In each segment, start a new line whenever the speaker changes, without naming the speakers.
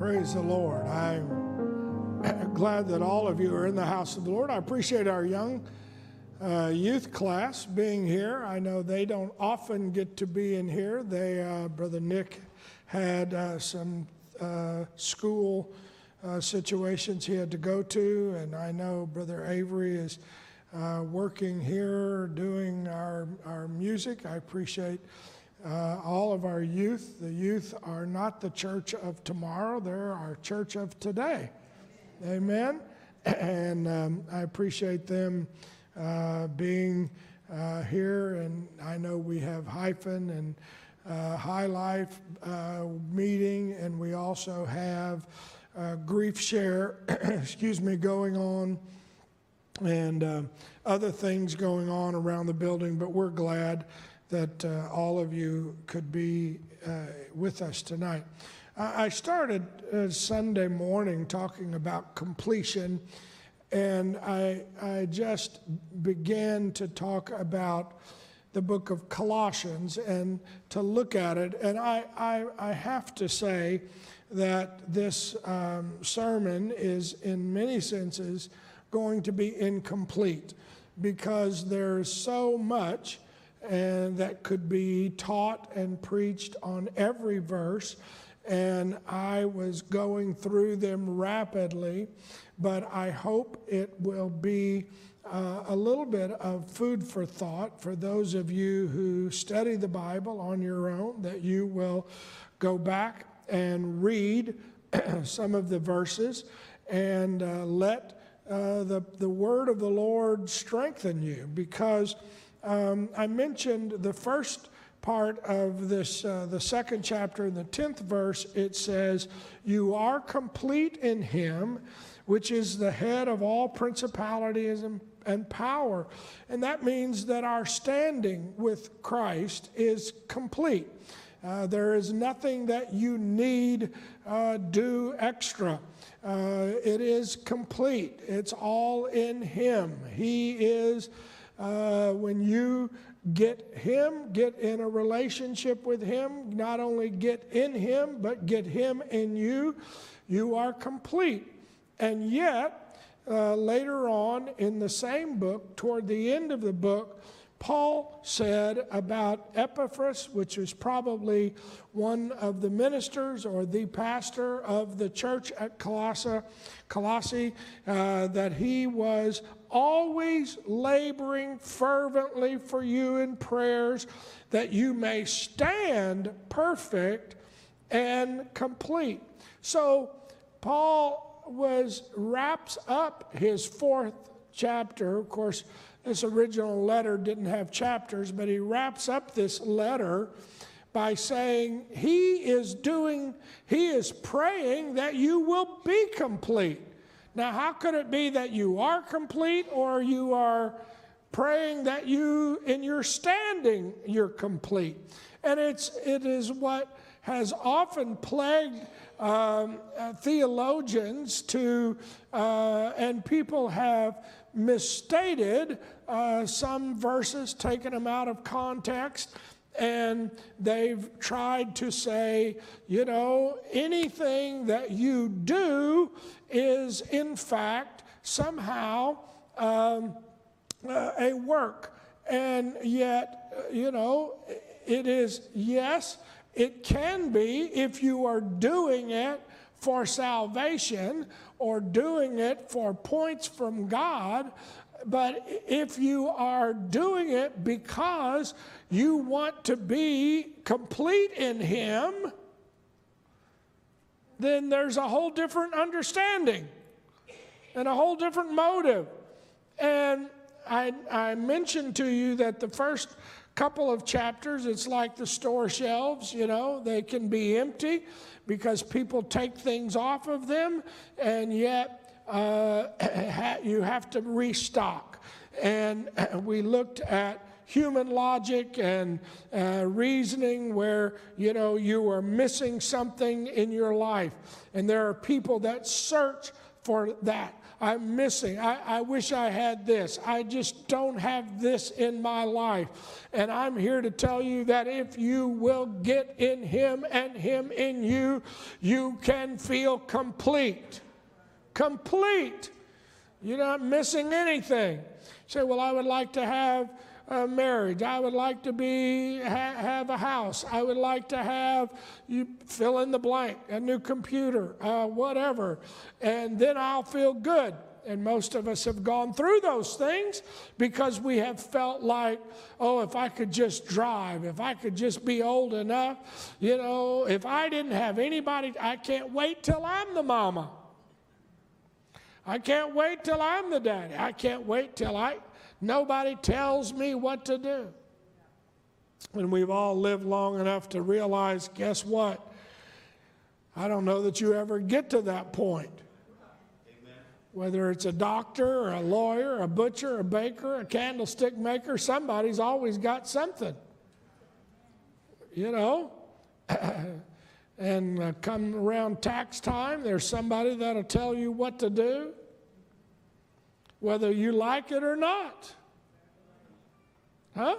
Praise the Lord. I'm glad that all of you are in the house of the Lord. I appreciate our young uh, youth class being here. I know they don't often get to be in here. They, uh, Brother Nick, had uh, some uh, school uh, situations he had to go to, and I know Brother Avery is uh, working here doing our, our music. I appreciate uh, all of our youth. The youth are not the church of tomorrow, they're our church of today. Amen. And um, I appreciate them uh, being uh, here. And I know we have Hyphen and uh, High Life uh, meeting, and we also have uh, Grief Share, excuse me, going on. And other things going on around the building, but we're glad that uh, all of you could be uh, with us tonight. I started uh, Sunday morning talking about completion, and I, I just began to talk about the book of Colossians and to look at it. And I, I, I have to say that this um, sermon is, in many senses, going to be incomplete because there's so much and that could be taught and preached on every verse. And I was going through them rapidly, but I hope it will be uh, a little bit of food for thought for those of you who study the Bible on your own, that you will go back and read some of the verses and uh, let uh, the, the word of the Lord strengthen you because um, I mentioned the first part of this, uh, the second chapter, in the 10th verse, it says, You are complete in him, which is the head of all principalities and, and power. And that means that our standing with Christ is complete. Uh, there is nothing that you need uh, do extra. Uh, it is complete. It's all in Him. He is uh, when you get Him, get in a relationship with Him, not only get in Him, but get Him in you, you are complete. And yet, uh, later on in the same book, toward the end of the book, Paul said about Epaphras, which was probably one of the ministers or the pastor of the church at Colossae, Colossae uh, that he was always laboring fervently for you in prayers that you may stand perfect and complete. So Paul was wraps up his fourth chapter. Of course, this original letter didn't have chapters, but he wraps up this letter by saying he is doing, he is praying that you will be complete. Now, how could it be that you are complete or you are praying that you, in your standing, you're complete? And it's, it is what has often plagued um, uh, theologians to, uh, and people have misstated uh, some verses, taken them out of context, and they've tried to say, you know, anything that you do is in fact somehow um, uh, a work. And yet, uh, you know, it is, yes, it can be if you are doing it for salvation or doing it for points from God. But if you are doing it because you want to be complete in Him, then there's a whole different understanding and a whole different motive. And I, I mentioned to you that the first couple of chapters, it's like the store shelves, you know, they can be empty because people take things off of them, and yet uh, you have to restock. And we looked at human logic and uh, reasoning where you know you are missing something in your life and there are people that search for that I'm missing. I, I wish I had this. I just don't have this in my life. And I'm here to tell you that if you will get in Him and Him in you, you can feel complete. Complete. You're not missing anything. You say, Well, I would like to have a marriage. I would like to be ha- have a house. I would like to have you fill in the blank, a new computer, uh, whatever, and then I'll feel good. And most of us have gone through those things because we have felt like, oh, if I could just drive, if I could just be old enough, you know, if I didn't have anybody, I can't wait till I'm the mama. I can't wait till I'm the daddy. I can't wait till I Nobody tells me what to do. And we've all lived long enough to realize guess what? I don't know that you ever get to that point. Amen. Whether it's a doctor or a lawyer, a butcher, a baker, a candlestick maker, somebody's always got something. You know? and uh, come around tax time, there's somebody that'll tell you what to do whether you like it or not. Huh?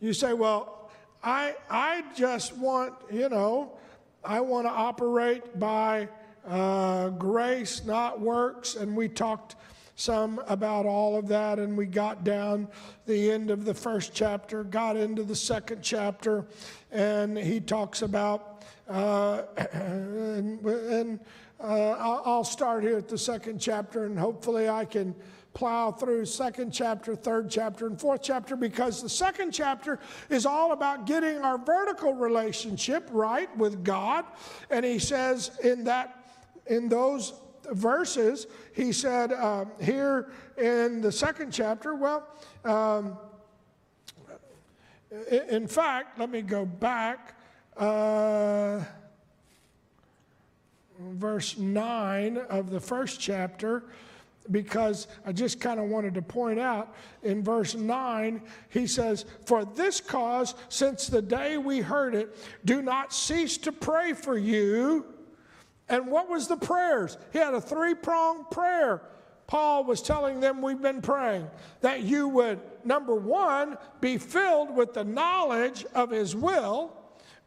You say, well, I, I just want, you know, I want to operate by uh, grace, not works. And we talked some about all of that, and we got down the end of the first chapter, got into the second chapter, and he talks about, uh, and, start here at the second chapter, and hopefully I can plow through second chapter, third chapter, and fourth chapter because the second chapter is all about getting our vertical relationship right with God. And he says in that, in those verses, he said uh, here in the second chapter, well, um, in fact, let me go back. Uh, verse 9 of the first chapter because I just kind of wanted to point out in verse 9, he says, For this cause, since the day we heard it, do not cease to pray for you. And what was the prayers? He had a three pronged prayer. Paul was telling them we've been praying that you would, number one, be filled with the knowledge of his will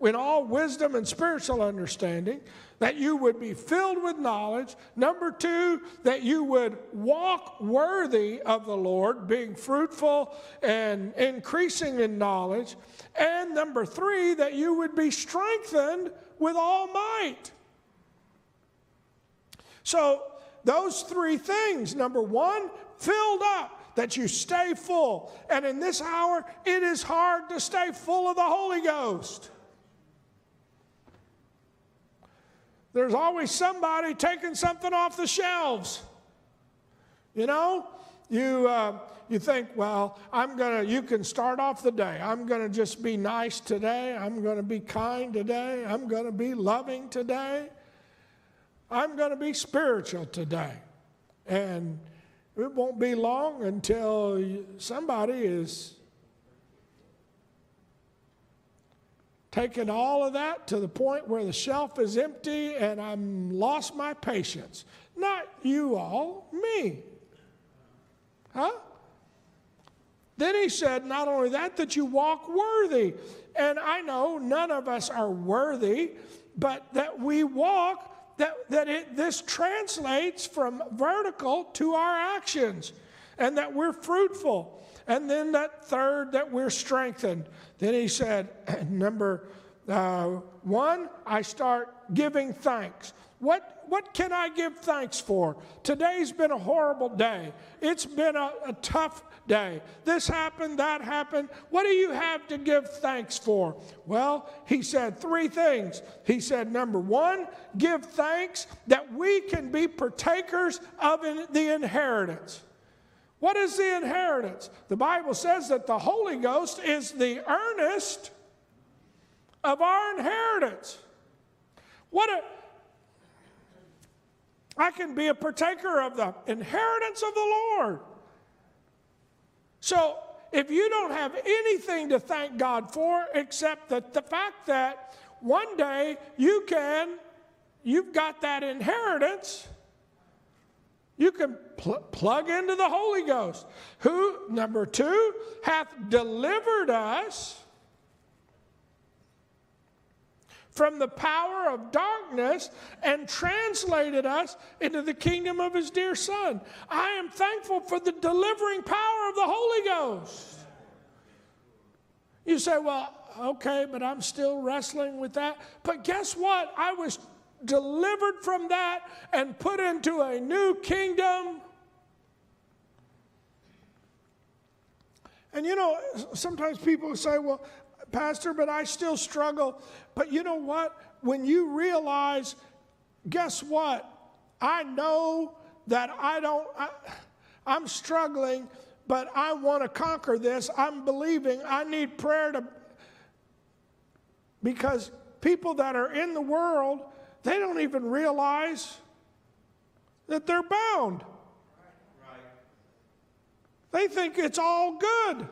in all wisdom and spiritual understanding that you would be filled with knowledge. Number two, that you would walk worthy of the Lord, being fruitful and increasing in knowledge. And number three, that you would be strengthened with all might. So, those three things number one, filled up, that you stay full. And in this hour, it is hard to stay full of the Holy Ghost. There's always somebody taking something off the shelves. You know, you, uh, you think, well, I'm going to, you can start off the day. I'm going to just be nice today. I'm going to be kind today. I'm going to be loving today. I'm going to be spiritual today. And it won't be long until somebody is taken all of that to the point where the shelf is empty and I'm lost my patience. Not you all, me. Huh? Then he said, not only that, that you walk worthy. And I know none of us are worthy, but that we walk, that, that it, this translates from vertical to our actions, and that we're fruitful. And then that third, that we're strengthened. Then he said, number uh, one, I start giving thanks. What, what can I give thanks for? Today's been a horrible day. It's been a, a tough day. This happened, that happened. What do you have to give thanks for? Well, he said three things. He said, number one, give thanks that we can be partakers of the inheritance. What is the inheritance? The Bible says that the Holy Ghost is the earnest of our inheritance. What a I can be a partaker of the inheritance of the Lord. So, if you don't have anything to thank God for except that the fact that one day you can, you've got that inheritance, You can pl- plug into the Holy Ghost, who, number two, hath delivered us from the power of darkness and translated us into the kingdom of his dear Son. I am thankful for the delivering power of the Holy Ghost. You say, well, okay, but I'm still wrestling with that. But guess what? I was delivered from that and put into a new kingdom. And you know, sometimes people say, well, Pastor, but I still struggle. But you know what? When you realize, guess what? I know that I don't, I, I'm struggling, but I want to conquer this. I'm believing. I need prayer to, because people that are in the world, they don't even realize that they're bound. They think it's all good.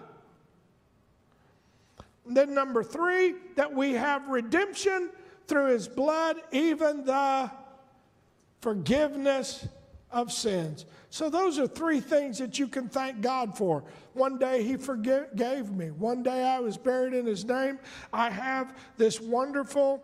then, number three, that we have redemption through his blood, even the forgiveness of sins. So, those are three things that you can thank God for. One day He forgave me. One day I was buried in His name. I have this wonderful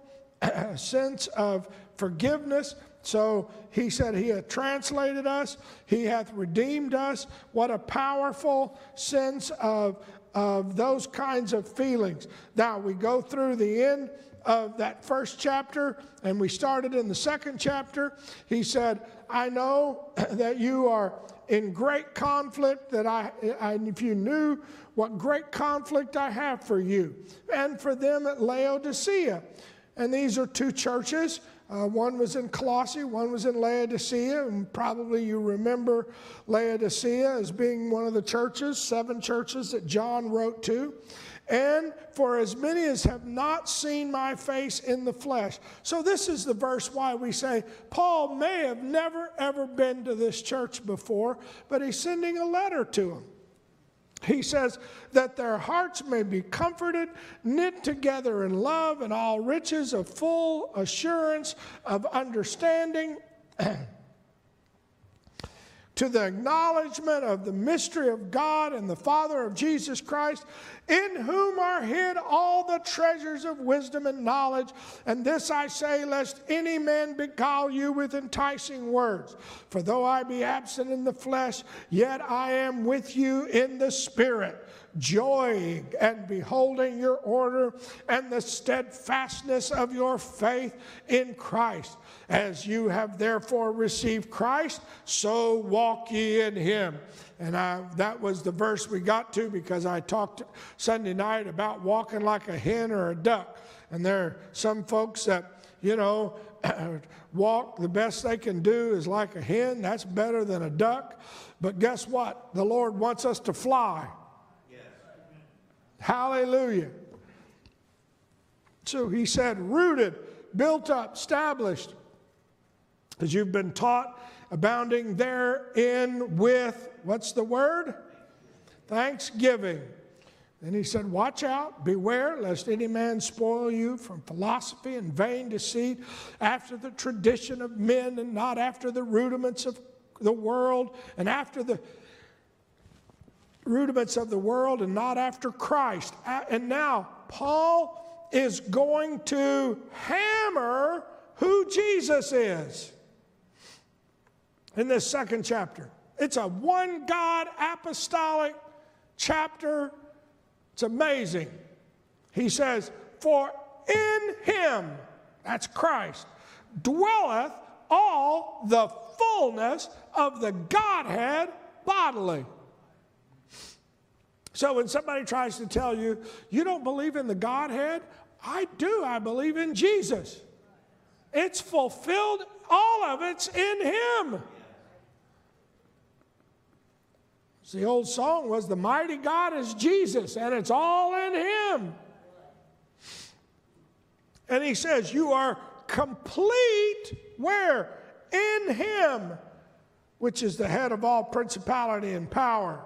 sense of forgiveness. So he said, He hath translated us, He hath redeemed us. What a powerful sense of, of those kinds of feelings. Now we go through the end of that first chapter and we started in the second chapter. He said, I know that you are in great conflict, that I, I, if you knew what great conflict I have for you and for them at Laodicea. And these are two churches. Uh, one was in Colossae, one was in Laodicea, and probably you remember Laodicea as being one of the churches, seven churches that John wrote to. And for as many as have not seen my face in the flesh. So, this is the verse why we say Paul may have never, ever been to this church before, but he's sending a letter to them. He says that their hearts may be comforted, knit together in love and all riches of full assurance of understanding. to the acknowledgement of the mystery of God and the Father of Jesus Christ, in whom are hid all the treasures of wisdom and knowledge. And this I say, lest any man beguile you with enticing words. For though I be absent in the flesh, yet I am with you in the Spirit joying and beholding your order and the steadfastness of your faith in Christ. As you have therefore received Christ, so walk ye in him. And I, that was the verse we got to because I talked Sunday night about walking like a hen or a duck. And there are some folks that, you know, walk the best they can do is like a hen. That's better than a duck. But guess what? The Lord wants us to fly. Hallelujah. So he said, rooted, built up, established, as you've been taught, abounding therein with, what's the word? Thanksgiving. And he said, Watch out, beware, lest any man spoil you from philosophy and vain deceit, after the tradition of men, and not after the rudiments of the world, and after the rudiments of the world and not after Christ. And now, Paul is going to hammer who Jesus is in this second chapter. It's a one God apostolic chapter. It's amazing. He says, For in him, that's Christ, dwelleth all the fullness of the Godhead bodily. So when somebody tries to tell you, you don't believe in the Godhead, I do. I believe in Jesus. It's fulfilled, all of it's in Him. The old song was, The mighty God is Jesus, and it's all in Him. And He says, You are complete where? In Him, which is the head of all principality and power.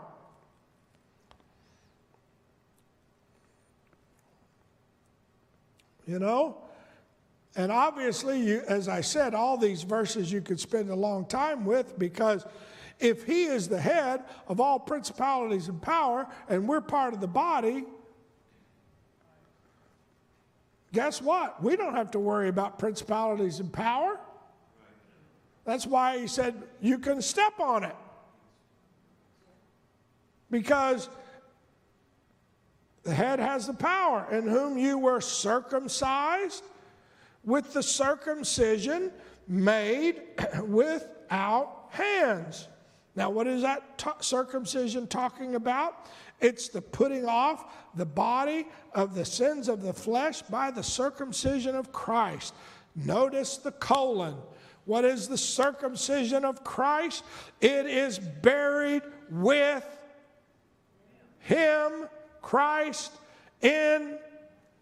You know? And obviously, you, as I said, all these verses you could spend a long time with because if he is the head of all principalities and power and we're part of the body, guess what? We don't have to worry about principalities and power. That's why he said you can step on it. Because the head has the power, in whom you were circumcised with the circumcision made without hands. Now, what is that t- circumcision talking about? It's the putting off the body of the sins of the flesh by the circumcision of Christ. Notice the colon. What is the circumcision of Christ? It is buried with Him, Christ, in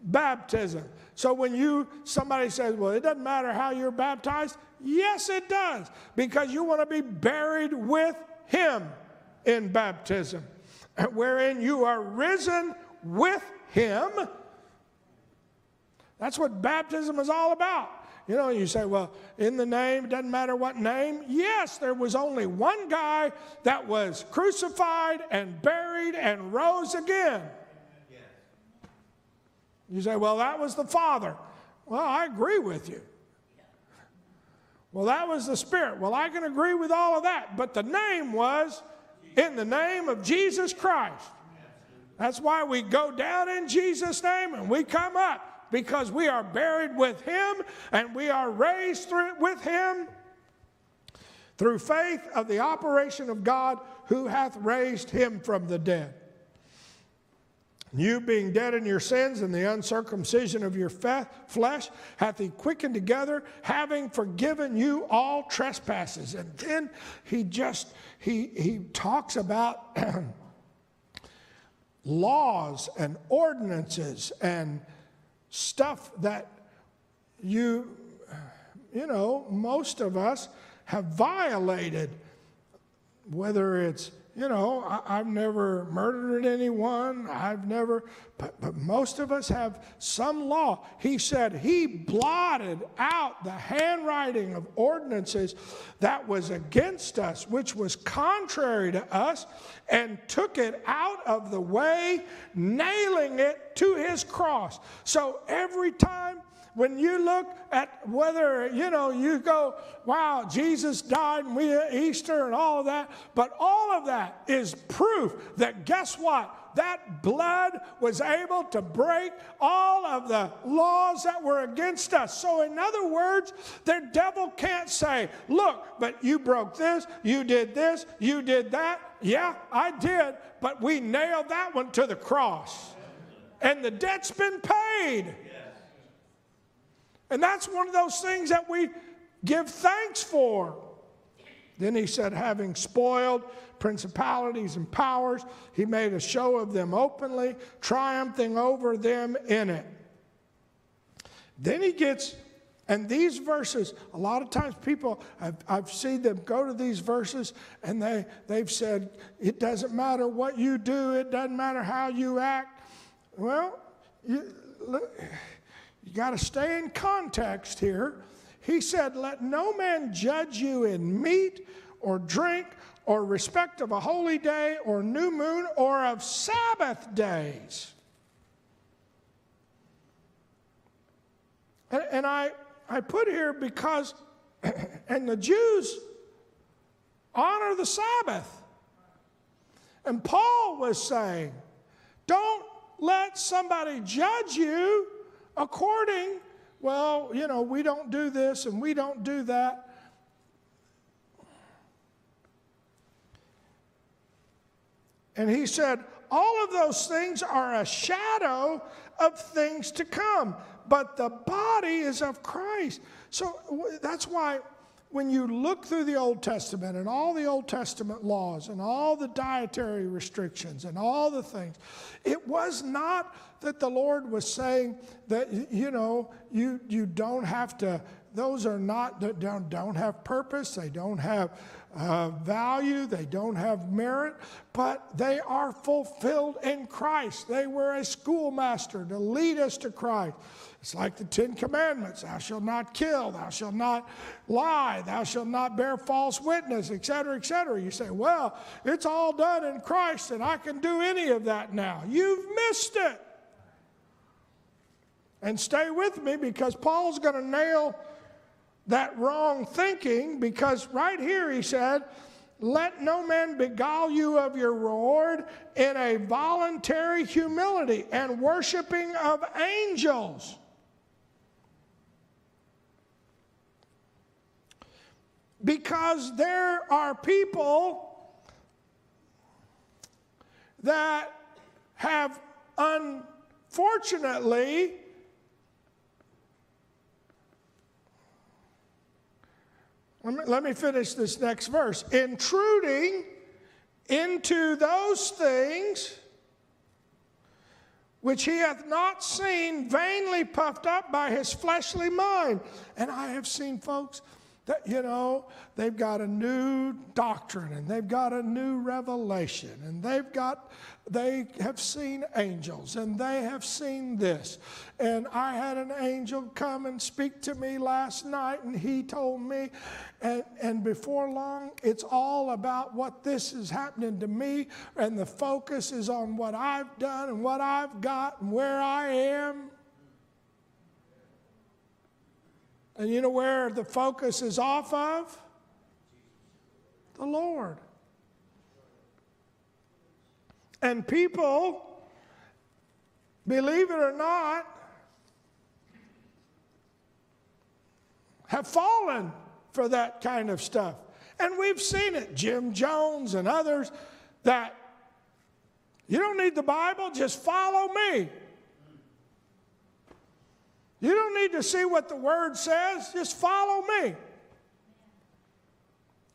baptism. So when you somebody says, "Well, it doesn't matter how you're baptized," yes, it does, because you want to be buried with Him in baptism, wherein you are risen with Him. That's what baptism is all about. You know, you say, well, in the name, it doesn't matter what name. Yes, there was only one guy that was crucified and buried and rose again. You say, well, that was the Father. Well, I agree with you. Well, that was the Spirit. Well, I can agree with all of that. But the name was in the name of Jesus Christ. That's why we go down in Jesus' name and we come up because we are buried with Him and we are raised through, with Him through faith of the operation of God who hath raised Him from the dead. You being dead in your sins and the uncircumcision of your flesh hath he quickened together, having forgiven you all trespasses. And then he just he he talks about laws and ordinances and stuff that you you know most of us have violated whether it's you know, I, have never murdered anyone. I've never, but, but most of us have some law. He said he blotted out the handwriting of ordinances that was against us, which was contrary to us, and took it out of the way, nailing it to his cross. So every time when you look at whether, you know, you go, wow, Jesus died and we Easter and all of that, but all of that is proof that guess what? That blood was able to break all of the laws that were against us. So, in other words, the devil can't say, Look, but you broke this, you did this, you did that. Yeah, I did, but we nailed that one to the cross. And the debt's been paid. And that's one of those things that we give thanks for. Then he said, having spoiled principalities and powers, he made a show of them openly, triumphing over them in it. Then he gets, and these verses, a lot of times people, I've, I've seen them go to these verses and they, they've said, it doesn't matter what you do, it doesn't matter how you act. Well, you, look, you got to stay in context here. He said, Let no man judge you in meat or drink or respect of a holy day or new moon or of Sabbath days. And, and I, I put here because, and the Jews honor the Sabbath. And Paul was saying, don't let somebody judge you according, well, you know, we don't do this and we don't do that. And he said, all of those things are a shadow of things to come, but the body is of Christ. So that's why when you look through the Old Testament and all the Old Testament laws and all the dietary restrictions and all the things, it was not that the Lord was saying that, you know, you, you don't have to those are not, don't, don't have purpose, they don't have uh, value, they don't have merit, but they are fulfilled in Christ. They were a schoolmaster to lead us to Christ. It's like the Ten Commandments Thou shalt not kill, thou shalt not lie, thou shalt not bear false witness, etc., etc. You say, Well, it's all done in Christ, and I can do any of that now. You've missed it. And stay with me because Paul's going to nail that wrong thinking because right here he said, let no man beguile you of your reward in a voluntary humility and worshiping of angels. Because there are people that have unfortunately Let me, let me finish this next verse. Intruding into those things which he hath not seen, vainly puffed up by his fleshly mind. And I have seen folks that, you know, they've got a new doctrine and they've got a new revelation and they've got, they have seen angels and they have seen this. And I had an angel come and speak to me last night and he told me, and, and before long, it's all about what this is happening to me and the focus is on what I've done and what I've got and where I am. And you know where the focus is off of? The Lord. And people, believe it or not, have fallen for that kind of stuff. And we've seen it, Jim Jones and others, that you don't need the Bible, just follow me. You don't need to see what the word says, just follow me.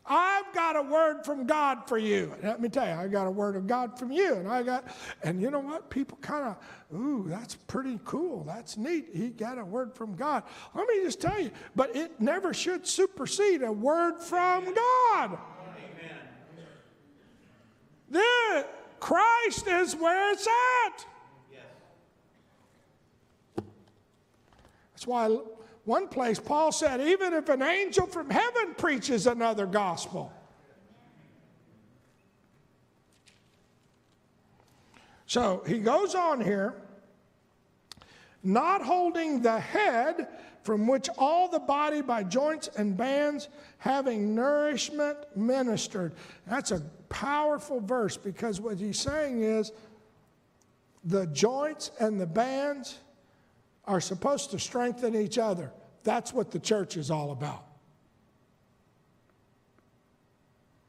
I've got a word from God for you. Let me tell you, I got a word of God from you. And I got, and you know what? People kind of, ooh, that's pretty cool. That's neat. He got a word from God. Let me just tell you, but it never should supersede a word from God. Amen. The Christ is where it's at. Yes. That's why one place Paul said, even if an angel from heaven preaches another gospel. So he goes on here, not holding the head from which all the body by joints and bands having nourishment ministered. That's a powerful verse because what he's saying is the joints and the bands are supposed to strengthen each other. That's what the church is all about.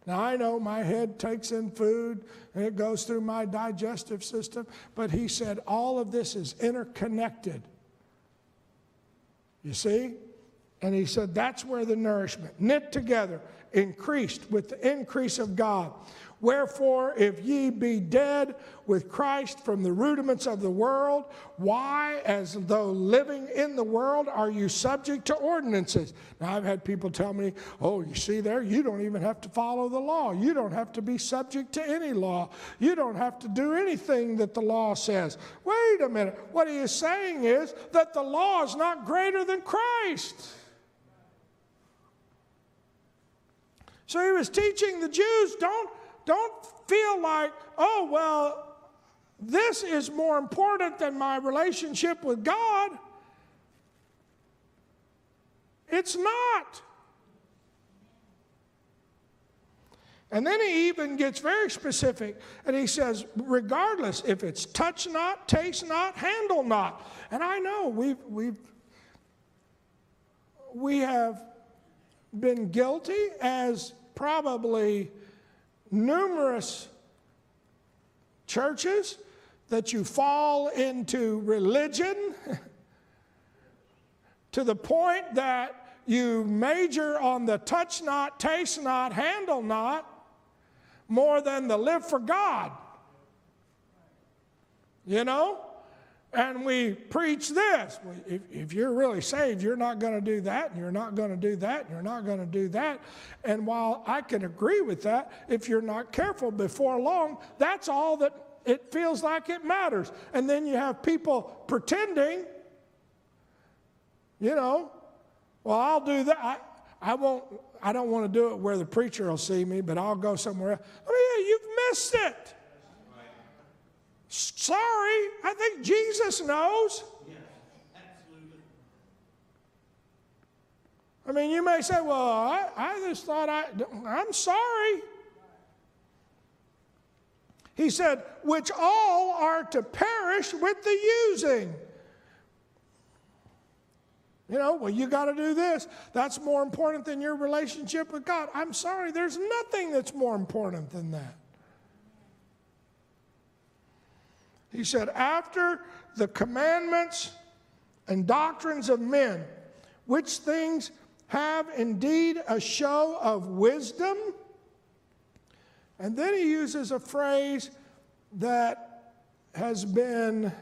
Now, I know my head takes in food and it goes through my digestive system, but he said all of this is interconnected. You see? And he said that's where the nourishment, knit together, increased with the increase of God. Wherefore, if ye be dead with Christ from the rudiments of the world, why, as though living in the world, are you subject to ordinances? Now, I've had people tell me, oh, you see there, you don't even have to follow the law. You don't have to be subject to any law. You don't have to do anything that the law says. Wait a minute. What he is saying is that the law is not greater than Christ. So he was teaching the Jews don't don't feel like, oh, well, this is more important than my relationship with God. It's not. And then he even gets very specific and he says, regardless if it's touch not, taste not, handle not. And I know we've, we've, we have been guilty as probably numerous churches that you fall into religion to the point that you major on the touch not, taste not, handle not more than the live for God. You know? And we preach this. If, if you're really saved, you're not going to do that, and you're not going to do that, and you're not going to do that. And while I can agree with that, if you're not careful before long, that's all that it feels like it matters. And then you have people pretending, you know, well, I'll do that. I, I won't, I don't want to do it where the preacher will see me, but I'll go somewhere else. Oh, yeah, you've missed it. Sorry, I think Jesus knows. I mean, you may say, well, I, I just thought I, I'm sorry. He said, which all are to perish with the using. You know, well, you got to do this. That's more important than your relationship with God. I'm sorry, there's nothing that's more important than that. He said, after the commandments and doctrines of men, which things have indeed a show of wisdom. And then he uses a phrase that has been,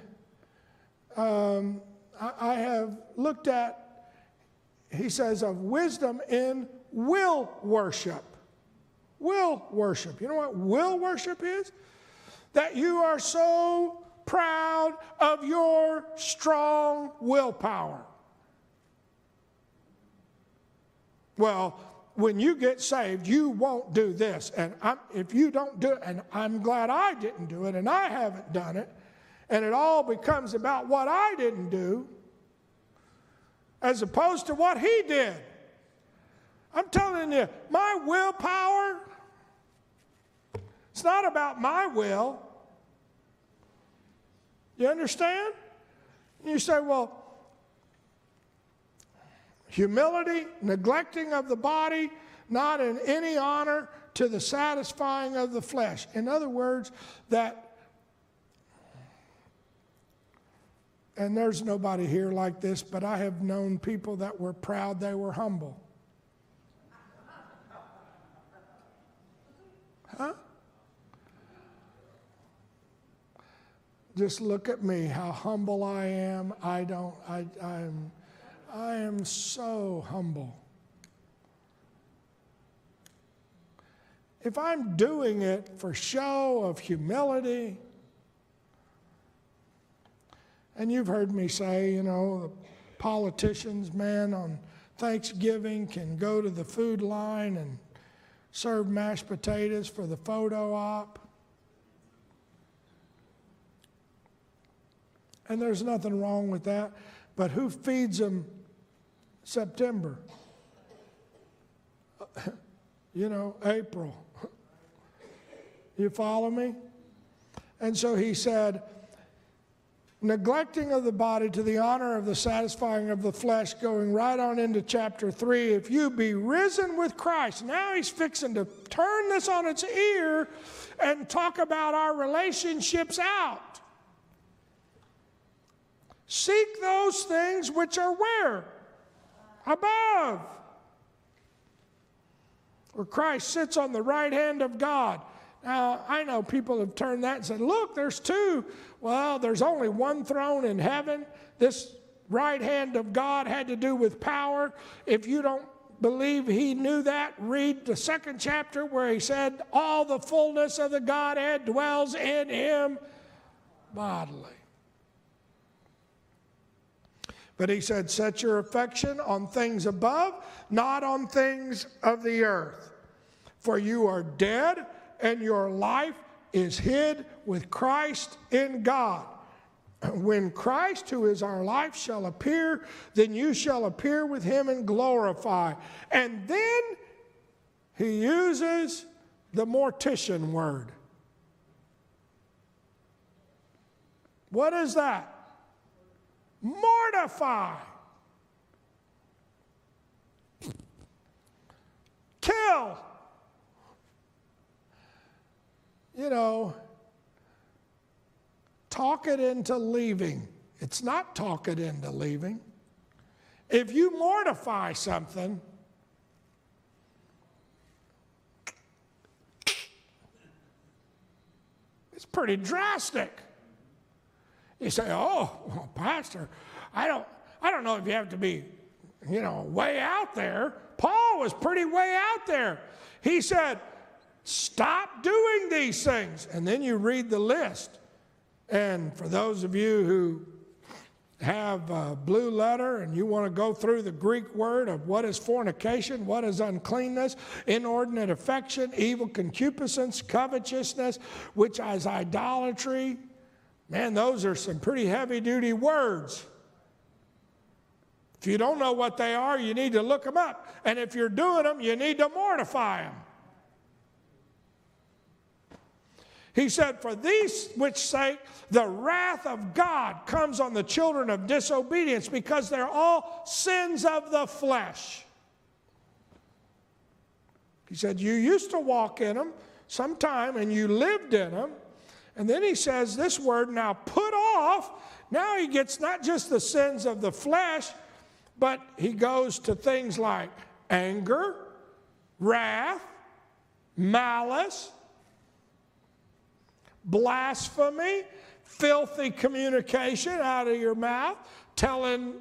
um, I, I have looked at, he says, of wisdom in will worship. Will worship. You know what will worship is? That you are so proud of your strong willpower. Well, when you get saved, you won't do this. And I'm, if you don't do it, and I'm glad I didn't do it, and I haven't done it, and it all becomes about what I didn't do as opposed to what he did. I'm telling you, my willpower, it's not about my will. You understand? You say, well, humility, neglecting of the body, not in any honor to the satisfying of the flesh. In other words, that, and there's nobody here like this, but I have known people that were proud they were humble. Huh? Just look at me, how humble I am. I don't, I, I'm, I am so humble. If I'm doing it for show of humility, and you've heard me say, you know, politicians, man, on Thanksgiving can go to the food line and serve mashed potatoes for the photo op. And there's nothing wrong with that. But who feeds them September? you know, April. you follow me? And so he said, neglecting of the body to the honor of the satisfying of the flesh, going right on into chapter 3. If you be risen with Christ, now he's fixing to turn this on its ear and talk about our relationships out. Seek those things which are where? Above. Where Christ sits on the right hand of God. Now, I know people have turned that and said, look, there's two. Well, there's only one throne in heaven. This right hand of God had to do with power. If you don't believe he knew that, read the second chapter where he said, All the fullness of the Godhead dwells in him bodily. But he said, Set your affection on things above, not on things of the earth. For you are dead, and your life is hid with Christ in God. When Christ, who is our life, shall appear, then you shall appear with him and glorify. And then he uses the mortician word. What is that? Mortify, kill. You know, talk it into leaving. It's not talk it into leaving. If you mortify something, it's pretty drastic. You say, oh, well, Pastor, I don't, I don't know if you have to be, you know, way out there. Paul was pretty way out there. He said, stop doing these things. And then you read the list. And for those of you who have a blue letter and you want to go through the Greek word of what is fornication, what is uncleanness, inordinate affection, evil concupiscence, covetousness, which is idolatry, man, those are some pretty heavy duty words. If you don't know what they are, you need to look them up. And if you're doing them, you need to mortify them. He said, For these which sake the wrath of God comes on the children of disobedience because they're all sins of the flesh. He said, You used to walk in them sometime and you lived in them. And then he says this word, now put off. Now he gets not just the sins of the flesh, but he goes to things like anger, wrath, malice blasphemy, filthy communication out of your mouth, telling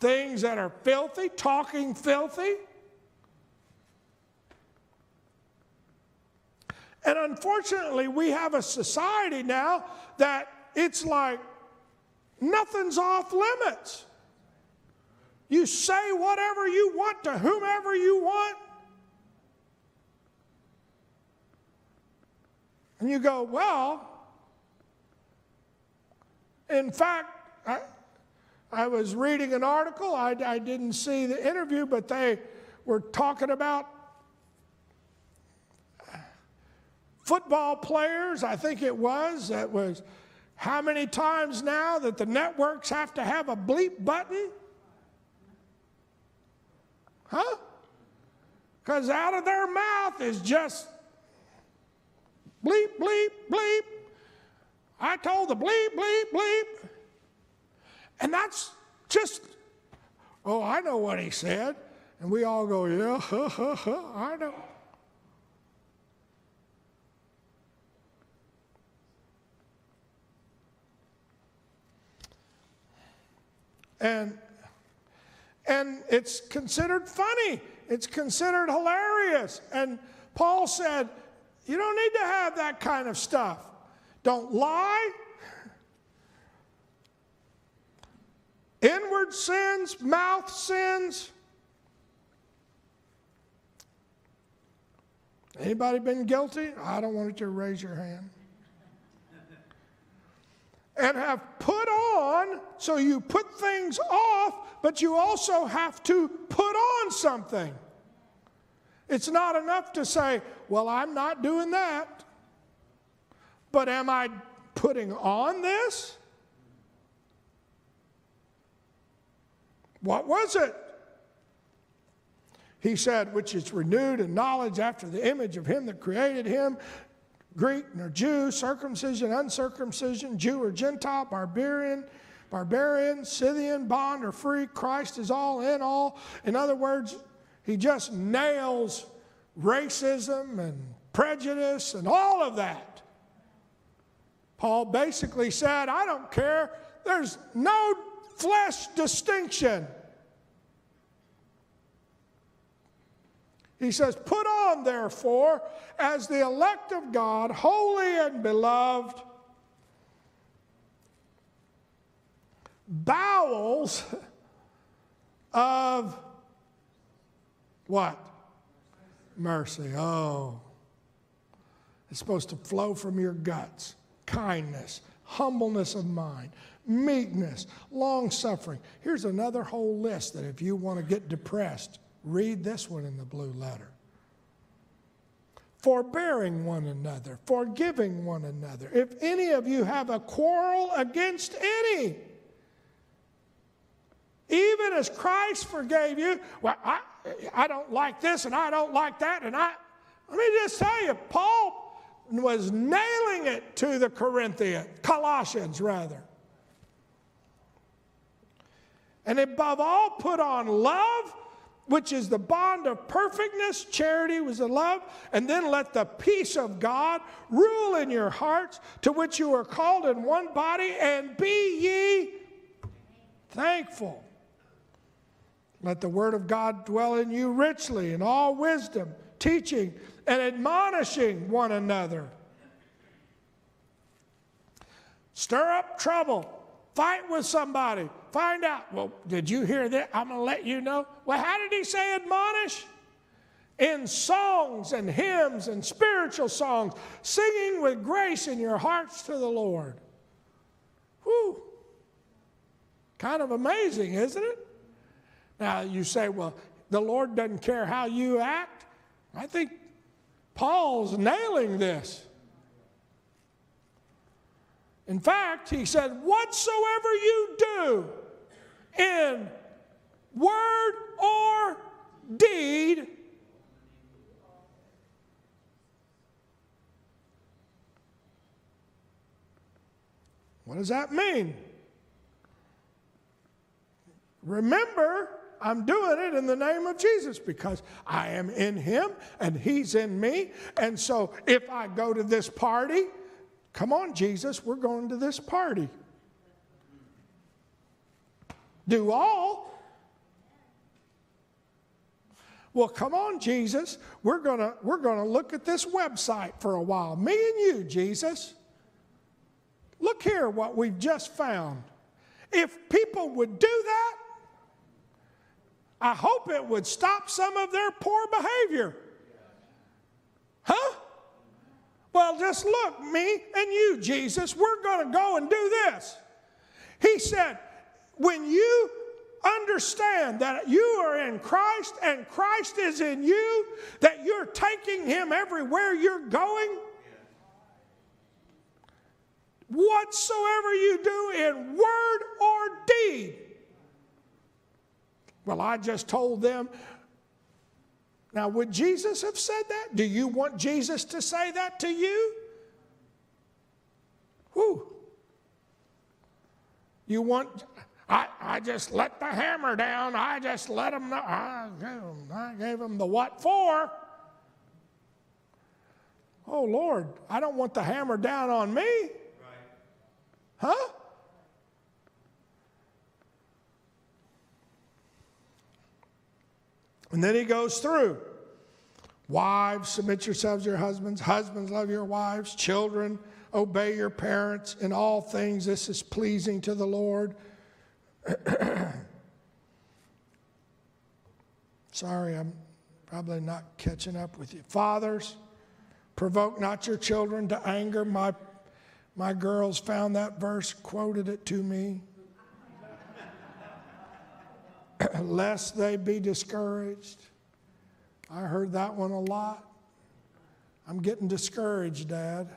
things that are filthy, talking filthy. And unfortunately, we have a society now that it's like nothing's off limits. You say whatever you want to whomever you want. And you go, well, in fact, I, I was reading an article, I, I didn't see the interview, but they were talking about football players, I think it was, that was how many times now that the networks have to have a bleep button? Huh? Because out of their mouth is just bleep, bleep, bleep. I told the bleep, bleep, bleep. And that's just, oh, I know what he said. And we all go, yeah, I know. And, and it's considered funny. It's considered hilarious. And Paul said, you don't need to have that kind of stuff. Don't lie. Inward sins, mouth sins. Anybody been guilty? I don't want you to raise your hand. And have put on, so you put things off, but you also have to put on something. It's not enough to say, well, I'm not doing that. But am I putting on this? What was it? He said, which is renewed in knowledge after the image of him that created him, Greek nor Jew, circumcision, uncircumcision, Jew or Gentile, barbarian, barbarian, Scythian, bond or free, Christ is all in all. In other words, he just nails racism and prejudice and all of that. Paul basically said, I don't care. There's no flesh distinction. He says, Put on, therefore, as the elect of God, holy and beloved, bowels of what? Mercy. Oh. It's supposed to flow from your guts. Kindness, humbleness of mind, meekness, long suffering. Here's another whole list that if you want to get depressed, read this one in the blue letter. Forbearing one another, forgiving one another. If any of you have a quarrel against any, even as Christ forgave you, well, I, I don't like this and I don't like that. And I, let me just tell you, Paul was nailing it to the Corinthians, Colossians rather. And above all, put on love, which is the bond of perfectness. Charity was the love. And then let the peace of God rule in your hearts, to which you are called in one body, and be ye thankful. Let the word of God dwell in you richly in all wisdom, teaching and admonishing one another. Stir up trouble. Fight with somebody. Find out. Well, did you hear that? I'm going to let you know. Well, how did he say admonish? In songs and hymns and spiritual songs, singing with grace in your hearts to the Lord. Whew. Kind of amazing, isn't it? Now, you say, well, the Lord doesn't care how you act. I think Paul's nailing this. In fact, he said, Whatsoever you do in word or deed, what does that mean? Remember, I'm doing it in the name of Jesus because I am in him and he's in me. And so if I go to this party, come on, Jesus, we're going to this party. Do all. Well, come on, Jesus. We're going we're going to look at this website for a while. Me and you, Jesus. Look here what we've just found. If people would do that, I hope it would stop some of their poor behavior. Huh? Well, just look, me and you, Jesus, we're going to go and do this. He said, when you understand that you are in Christ and Christ is in you, that you're taking Him everywhere you're going, whatsoever you do in word or deed, well, I just told them. Now, would Jesus have said that? Do you want Jesus to say that to you? Who? You want, I, I just let the hammer down. I just let them know. I gave them, I gave them the what for. Oh, Lord, I don't want the hammer down on me. Right. Huh? And then he goes through. Wives, submit yourselves to your husbands. Husbands, love your wives. Children, obey your parents. In all things, this is pleasing to the Lord. Sorry, I'm probably not catching up with you. Fathers, provoke not your children to anger. My, my girls found that verse, quoted it to me. lest they be discouraged. I heard that one a lot. I'm getting discouraged, Dad.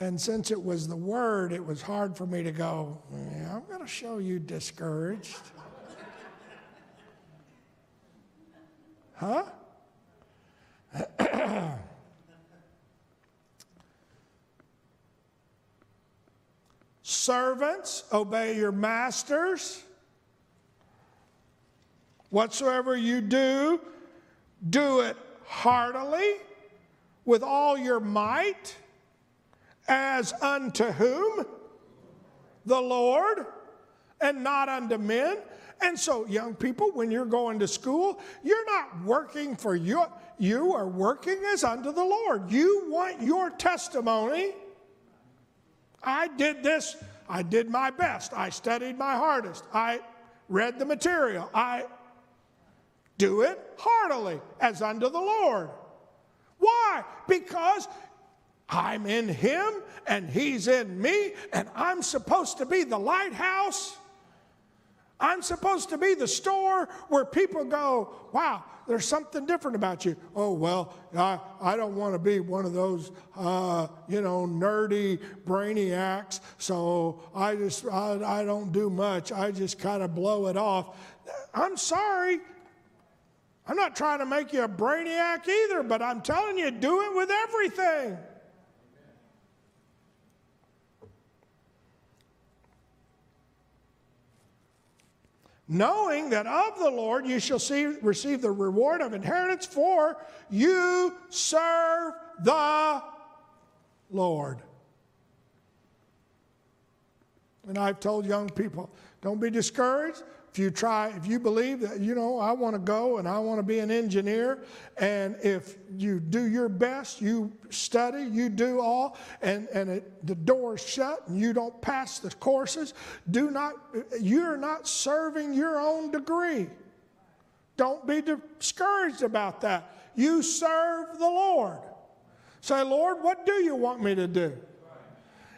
And since it was the word, it was hard for me to go, yeah, I'm going to show you discouraged. huh? Servants, obey your masters. Whatsoever you do, do it heartily with all your might, as unto whom? The Lord, and not unto men. And so, young people, when you're going to school, you're not working for you, you are working as unto the Lord. You want your testimony. I did this I did my best. I studied my hardest. I read the material. I do it heartily as unto the Lord. Why? Because I'm in Him and He's in me, and I'm supposed to be the lighthouse. I'm supposed to be the store where people go, wow, there's something different about you. Oh, well, I, I don't want to be one of those, uh, you know, nerdy brainiacs, so I just, I, I don't do much. I just kind of blow it off. I'm sorry. I'm not trying to make you a brainiac either, but I'm telling you, do it with everything. Knowing that of the Lord you shall see, receive the reward of inheritance, for you serve the Lord. And I've told young people, don't be discouraged. If you try, if you believe that, you know, I want to go and I want to be an engineer, and if you do your best, you study, you do all, and, and it, the door's shut and you don't pass the courses, do not, you're not serving your own degree. Don't be discouraged about that. You serve the Lord. Say, Lord, what do you want me to do?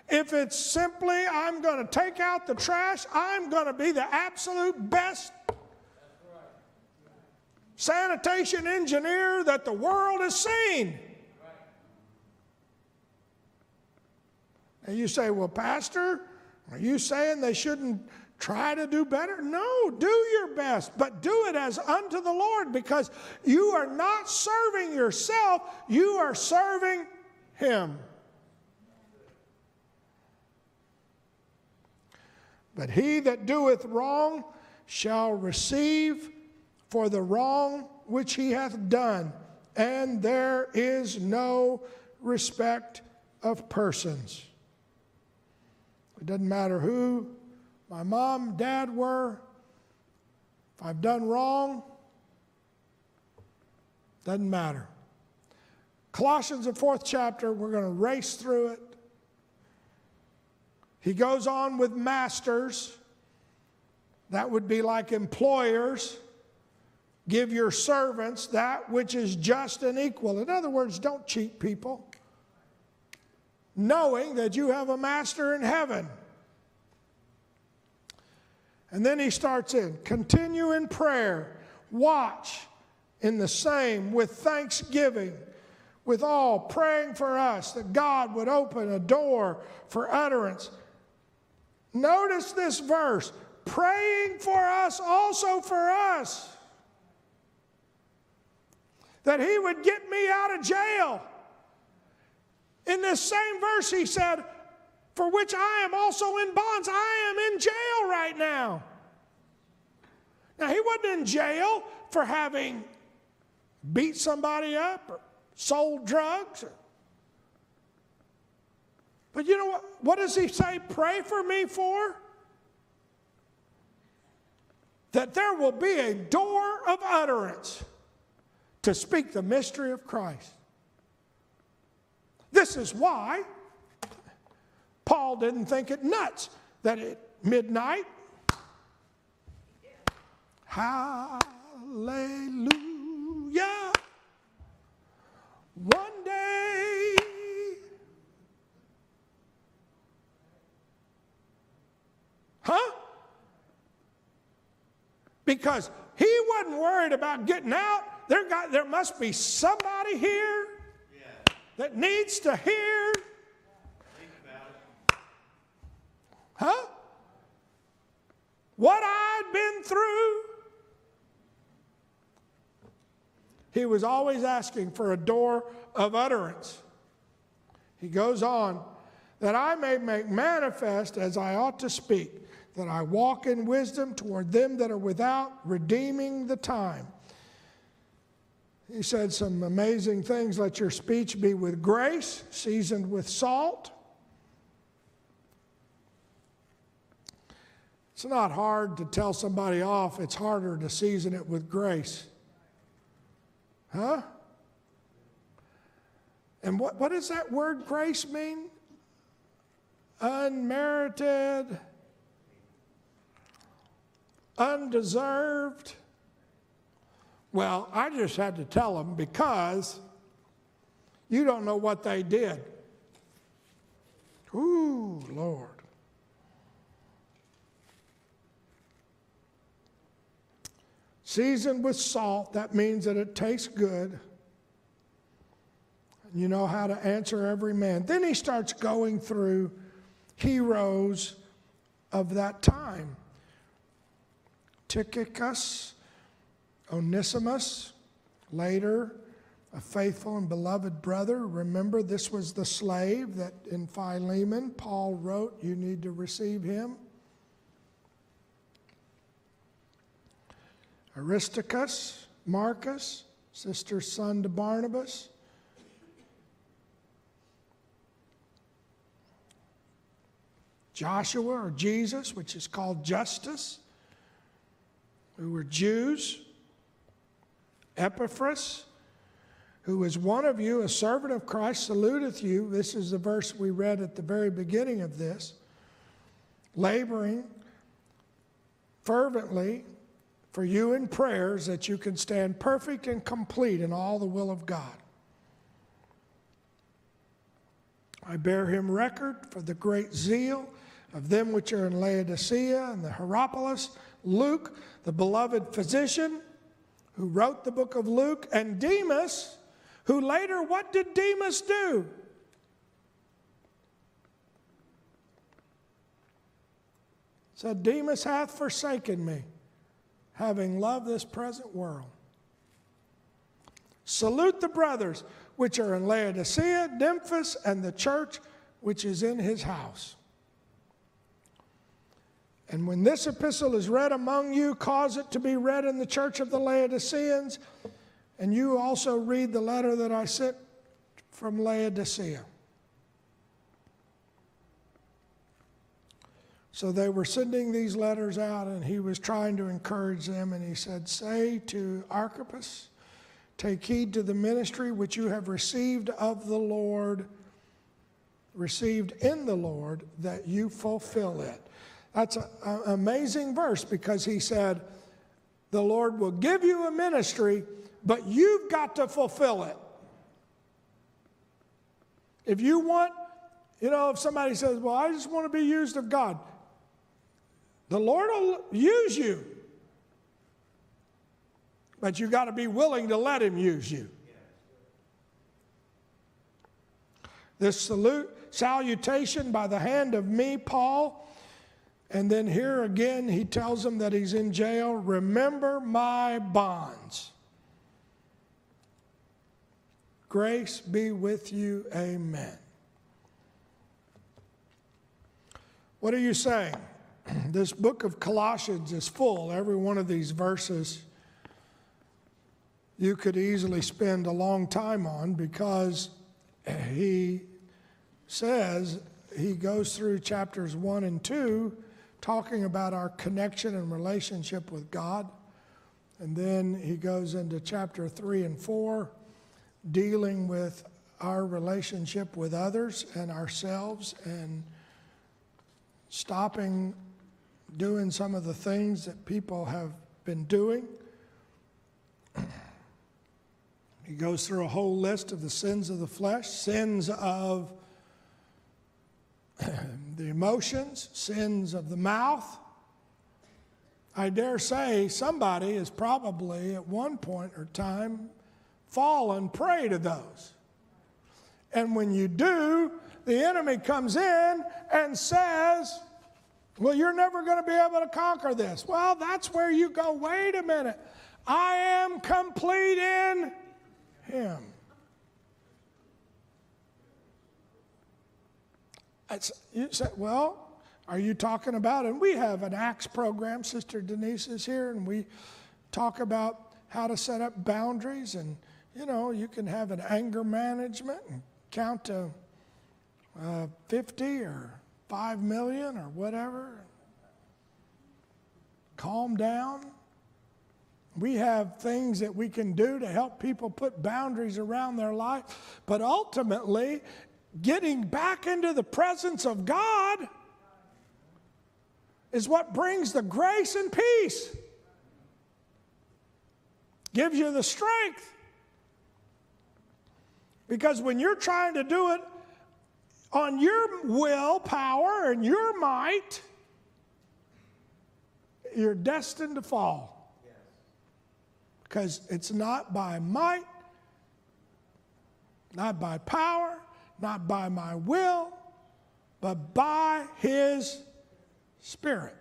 If it's simply, I'm going to take out the trash, I'm going to be the absolute best sanitation engineer that the world has seen. And you say, well, Pastor, are you saying they shouldn't try to do better? No, do your best, but do it as unto the Lord because you are not serving yourself, you are serving Him. But he that doeth wrong shall receive for the wrong which he hath done, and there is no respect of persons. It doesn't matter who my mom, dad were. If I've done wrong, doesn't matter. Colossians, the fourth chapter, we're going to race through it. He goes on with masters. That would be like employers. Give your servants that which is just and equal. In other words, don't cheat people, knowing that you have a master in heaven. And then he starts in continue in prayer, watch in the same with thanksgiving, with all praying for us that God would open a door for utterance Notice this verse praying for us, also for us, that He would get me out of jail. In this same verse, He said, For which I am also in bonds. I am in jail right now. Now, He wasn't in jail for having beat somebody up or sold drugs or but you know what? What does he say? Pray for me for? That there will be a door of utterance to speak the mystery of Christ. This is why Paul didn't think it nuts that at midnight, hallelujah, one day Huh? Because he wasn't worried about getting out. There, got, there must be somebody here that needs to hear. Huh? What I'd been through. He was always asking for a door of utterance. He goes on, that I may make manifest as I ought to speak that I walk in wisdom toward them that are without, redeeming the time. He said some amazing things. Let your speech be with grace, seasoned with salt. It's not hard to tell somebody off, it's harder to season it with grace. Huh? And what, what does that word grace mean? Unmerited undeserved. Well, I just had to tell them because you don't know what they did. Ooh, Lord. Seasoned with salt, that means that it tastes good. You know how to answer every man. Then he starts going through heroes of that time. Tychicus, Onesimus, later a faithful and beloved brother. Remember, this was the slave that in Philemon Paul wrote, You need to receive him. Aristarchus, Marcus, sister's son to Barnabas. Joshua or Jesus, which is called Justus, who were Jews. Epaphras, who is one of you, a servant of Christ, saluteth you. This is the verse we read at the very beginning of this. Laboring fervently for you in prayers that you can stand perfect and complete in all the will of God. I bear him record for the great zeal of them which are in Laodicea and the Hierapolis, Luke, the beloved physician, who wrote the book of Luke, and Demas, who later, what did Demas do? Said, Demas hath forsaken me, having loved this present world. Salute the brothers which are in Laodicea, Nymphas, and the church which is in his house. And when this epistle is read among you, cause it to be read in the church of the Laodiceans. And you also read the letter that I sent from Laodicea. So they were sending these letters out, and he was trying to encourage them. And he said, Say to Archippus, take heed to the ministry which you have received of the Lord, received in the Lord, that you fulfill it. That's an amazing verse because he said, The Lord will give you a ministry, but you've got to fulfill it. If you want, you know, if somebody says, Well, I just want to be used of God, the Lord will use you. But you've got to be willing to let Him use you. This salute, salutation by the hand of me, Paul and then here again, he tells them that he's in jail. Remember my bonds. Grace be with you. Amen. What are you saying? This book of Colossians is full. Every one of these verses you could easily spend a long time on because he says, he goes through chapters 1 and 2 talking about our connection and relationship with God. And then he goes into chapter 3 and 4, dealing with our relationship with others and ourselves and stopping doing some of the things that people have been doing. He goes through a whole list of the sins of the flesh, sins of the emotions, sins of the mouth. I dare say somebody has probably at one point or time fallen prey to those. And when you do, the enemy comes in and says, Well, you're never going to be able to conquer this. Well, that's where you go, wait a minute. I am complete in Him. You say, well, are you talking about? And we have an ACTS program. Sister Denise is here, and we talk about how to set up boundaries. And, you know, you can have an anger management and count to uh, 50 or 5 million or whatever. Calm down. We have things that we can do to help people put boundaries around their life. But ultimately, getting back into the presence of God is what brings the grace and peace, gives you the strength. Because when you're trying to do it on your will, power, and your might, you're destined to fall. Because it's not by might, not by power, not by my will, but by His Spirit.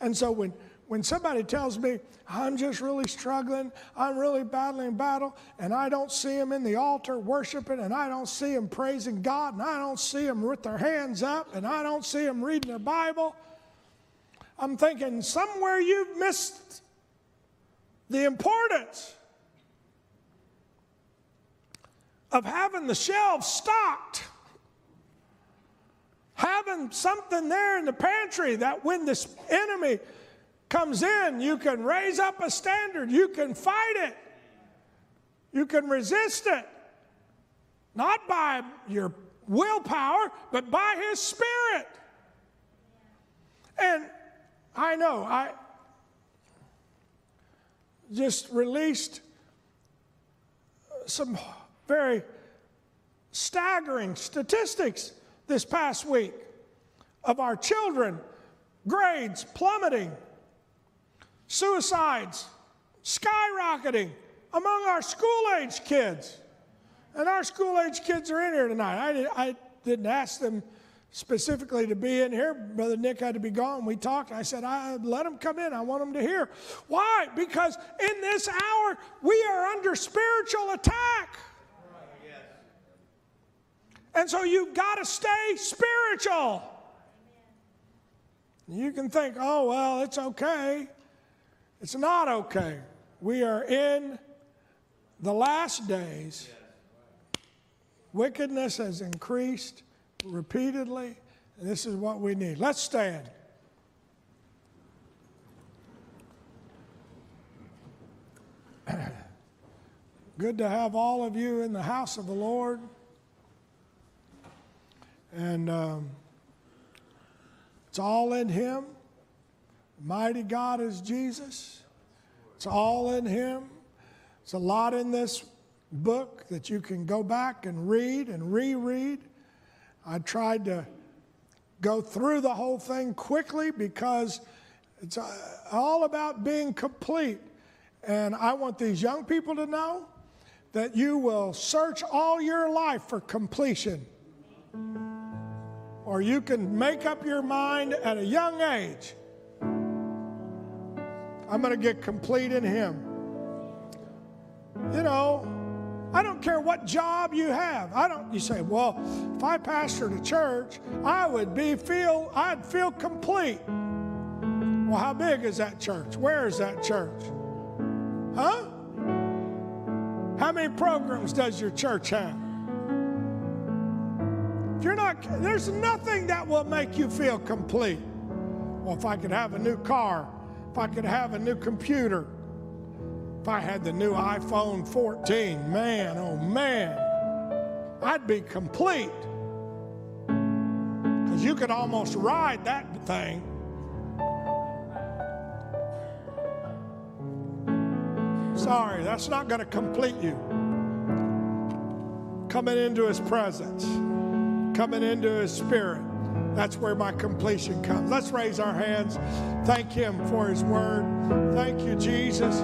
And so when, when somebody tells me, I'm just really struggling, I'm really battling battle, and I don't see them in the altar worshiping, and I don't see them praising God, and I don't see them with their hands up, and I don't see them reading their Bible, I'm thinking somewhere you've missed the importance of having the shelves stocked, having something there in the pantry that when this enemy comes in, you can raise up a standard, you can fight it, you can resist it. Not by your willpower, but by His Spirit. And I know, I just released some very staggering statistics this past week of our children, grades plummeting, suicides skyrocketing among our school age kids. And our school age kids are in here tonight. I, I didn't ask them specifically to be in here. Brother Nick had to be gone. We talked. I said, I let them come in. I want them to hear. Why? Because in this hour, we are under spiritual attack. And so you've got to stay spiritual. You can think, oh, well, it's okay. It's not okay. We are in the last days. Wickedness has increased repeatedly, and this is what we need. Let's stand. Good to have all of you in the house of the Lord. And um, it's all in Him. Mighty God is Jesus. It's all in Him. It's a lot in this book that you can go back and read and reread. I tried to go through the whole thing quickly because it's uh, all about being complete. And I want these young people to know that you will search all your life for completion. Or you can make up your mind at a young age I'm going to get complete in Him. You know, I don't care what job you have. I don't. You say, well, if I pastored a church, I would be feel. I'd feel complete. Well, how big is that church? Where is that church? Huh? How many programs does your church have? You're not, there's nothing that will make you feel complete. Well, if I could have a new car, if I could have a new computer, if I had the new iPhone 14, man, oh man, I'd be complete. Because you could almost ride that thing. Sorry, that's not going to complete you. Coming into his presence, coming into his spirit. That's where my completion comes. Let's raise our hands. Thank Him for His word. Thank you, Jesus.